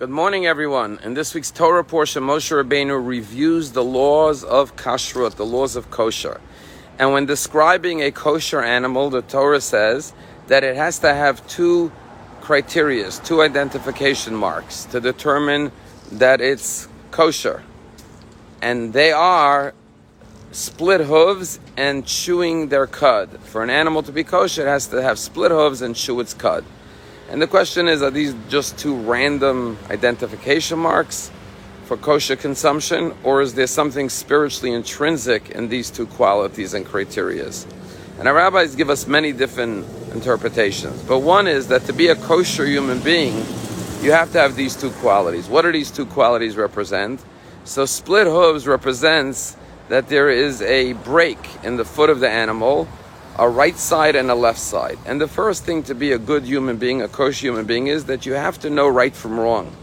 Good morning, everyone. In this week's Torah portion, Moshe Rabbeinu reviews the laws of kashrut, the laws of kosher. And when describing a kosher animal, the Torah says that it has to have two criteria, two identification marks to determine that it's kosher. And they are split hooves and chewing their cud. For an animal to be kosher, it has to have split hooves and chew its cud. And the question is are these just two random identification marks for kosher consumption, or is there something spiritually intrinsic in these two qualities and criterias? And our rabbis give us many different interpretations. But one is that to be a kosher human being, you have to have these two qualities. What do these two qualities represent? So split hooves represents that there is a break in the foot of the animal a right side and a left side. And the first thing to be a good human being, a kosher human being, is that you have to know right from wrong.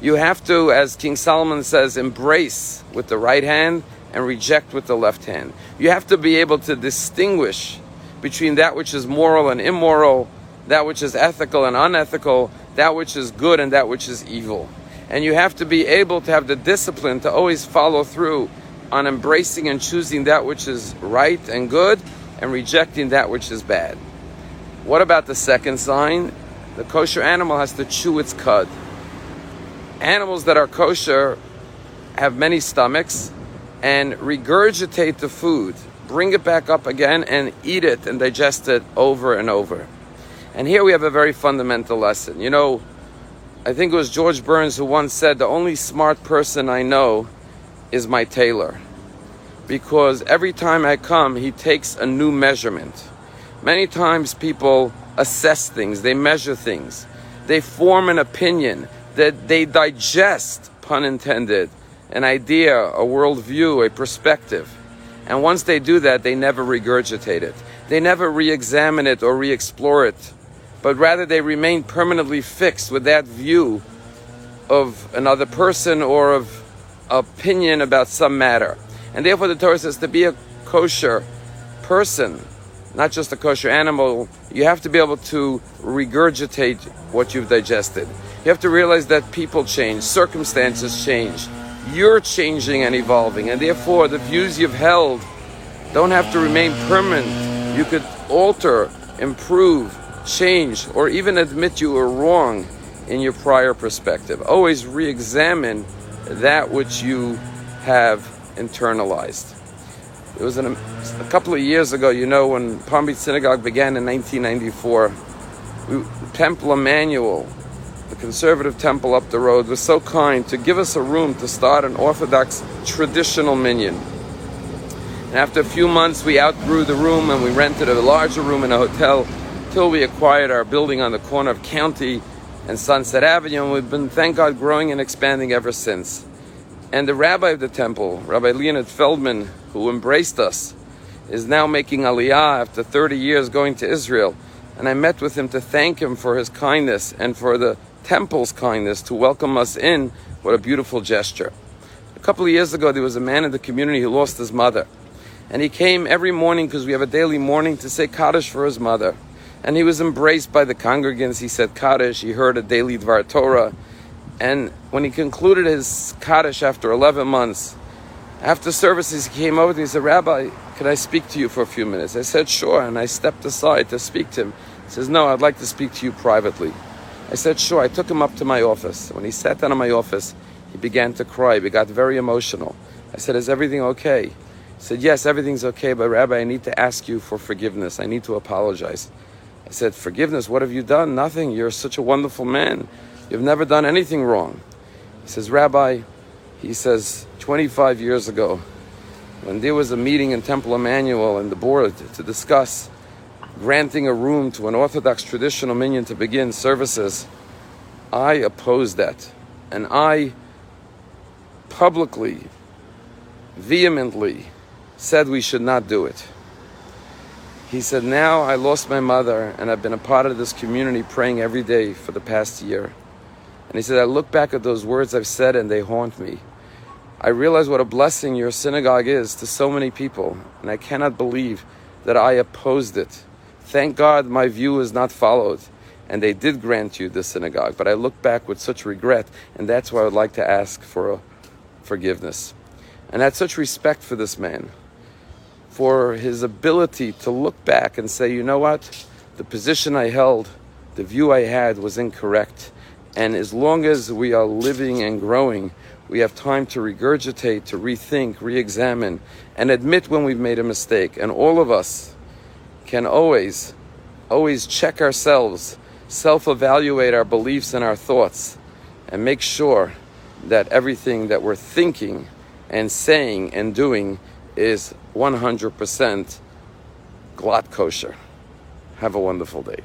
You have to, as King Solomon says, embrace with the right hand and reject with the left hand. You have to be able to distinguish between that which is moral and immoral, that which is ethical and unethical, that which is good and that which is evil. And you have to be able to have the discipline to always follow through on embracing and choosing that which is right and good and rejecting that which is bad. What about the second sign? The kosher animal has to chew its cud. Animals that are kosher have many stomachs and regurgitate the food, bring it back up again, and eat it and digest it over and over. And here we have a very fundamental lesson. You know, I think it was George Burns who once said, The only smart person I know is my tailor because every time I come, he takes a new measurement. Many times people assess things, they measure things, they form an opinion, that they digest, pun intended, an idea, a worldview, a perspective. And once they do that, they never regurgitate it. They never re examine it or re explore it, but rather they remain permanently fixed with that view of another person or of opinion about some matter. And therefore, the Torah says to be a kosher person, not just a kosher animal, you have to be able to regurgitate what you've digested. You have to realize that people change, circumstances change, you're changing and evolving, and therefore the views you've held don't have to remain permanent. You could alter, improve, change, or even admit you were wrong in your prior perspective. Always re examine that which you have internalized. It was a couple of years ago, you know, when Palm Beach Synagogue began in 1994. We, temple Emanu-El, the conservative temple up the road, was so kind to give us a room to start an Orthodox traditional minyan. And after a few months, we outgrew the room and we rented a larger room in a hotel till we acquired our building on the corner of County and Sunset Avenue. And we've been, thank God, growing and expanding ever since. And the rabbi of the temple, Rabbi Leonard Feldman, who embraced us, is now making aliyah after 30 years going to Israel. And I met with him to thank him for his kindness and for the temple's kindness to welcome us in. What a beautiful gesture. A couple of years ago, there was a man in the community who lost his mother. And he came every morning because we have a daily morning to say Kaddish for his mother. And he was embraced by the congregants. He said Kaddish. He heard a daily Dvar Torah. And when he concluded his Kaddish after 11 months, after services, he came over to me and said, Rabbi, could I speak to you for a few minutes? I said, sure. And I stepped aside to speak to him. He says, no, I'd like to speak to you privately. I said, sure. I took him up to my office. When he sat down in my office, he began to cry. He got very emotional. I said, is everything okay? He said, yes, everything's okay, but Rabbi, I need to ask you for forgiveness. I need to apologize. I said, forgiveness? What have you done? Nothing. You're such a wonderful man. You've never done anything wrong. He says, Rabbi, he says, 25 years ago, when there was a meeting in Temple Emanu-El and the board to discuss granting a room to an Orthodox traditional minyan to begin services, I opposed that. And I publicly, vehemently said we should not do it. He said, Now I lost my mother and I've been a part of this community praying every day for the past year. And he said, I look back at those words I've said and they haunt me. I realize what a blessing your synagogue is to so many people, and I cannot believe that I opposed it. Thank God my view is not followed. and they did grant you the synagogue. But I look back with such regret, and that's why I would like to ask for forgiveness. And I had such respect for this man, for his ability to look back and say, you know what? The position I held, the view I had was incorrect. And as long as we are living and growing, we have time to regurgitate, to rethink, re examine, and admit when we've made a mistake. And all of us can always, always check ourselves, self evaluate our beliefs and our thoughts, and make sure that everything that we're thinking and saying and doing is 100% glatt kosher. Have a wonderful day.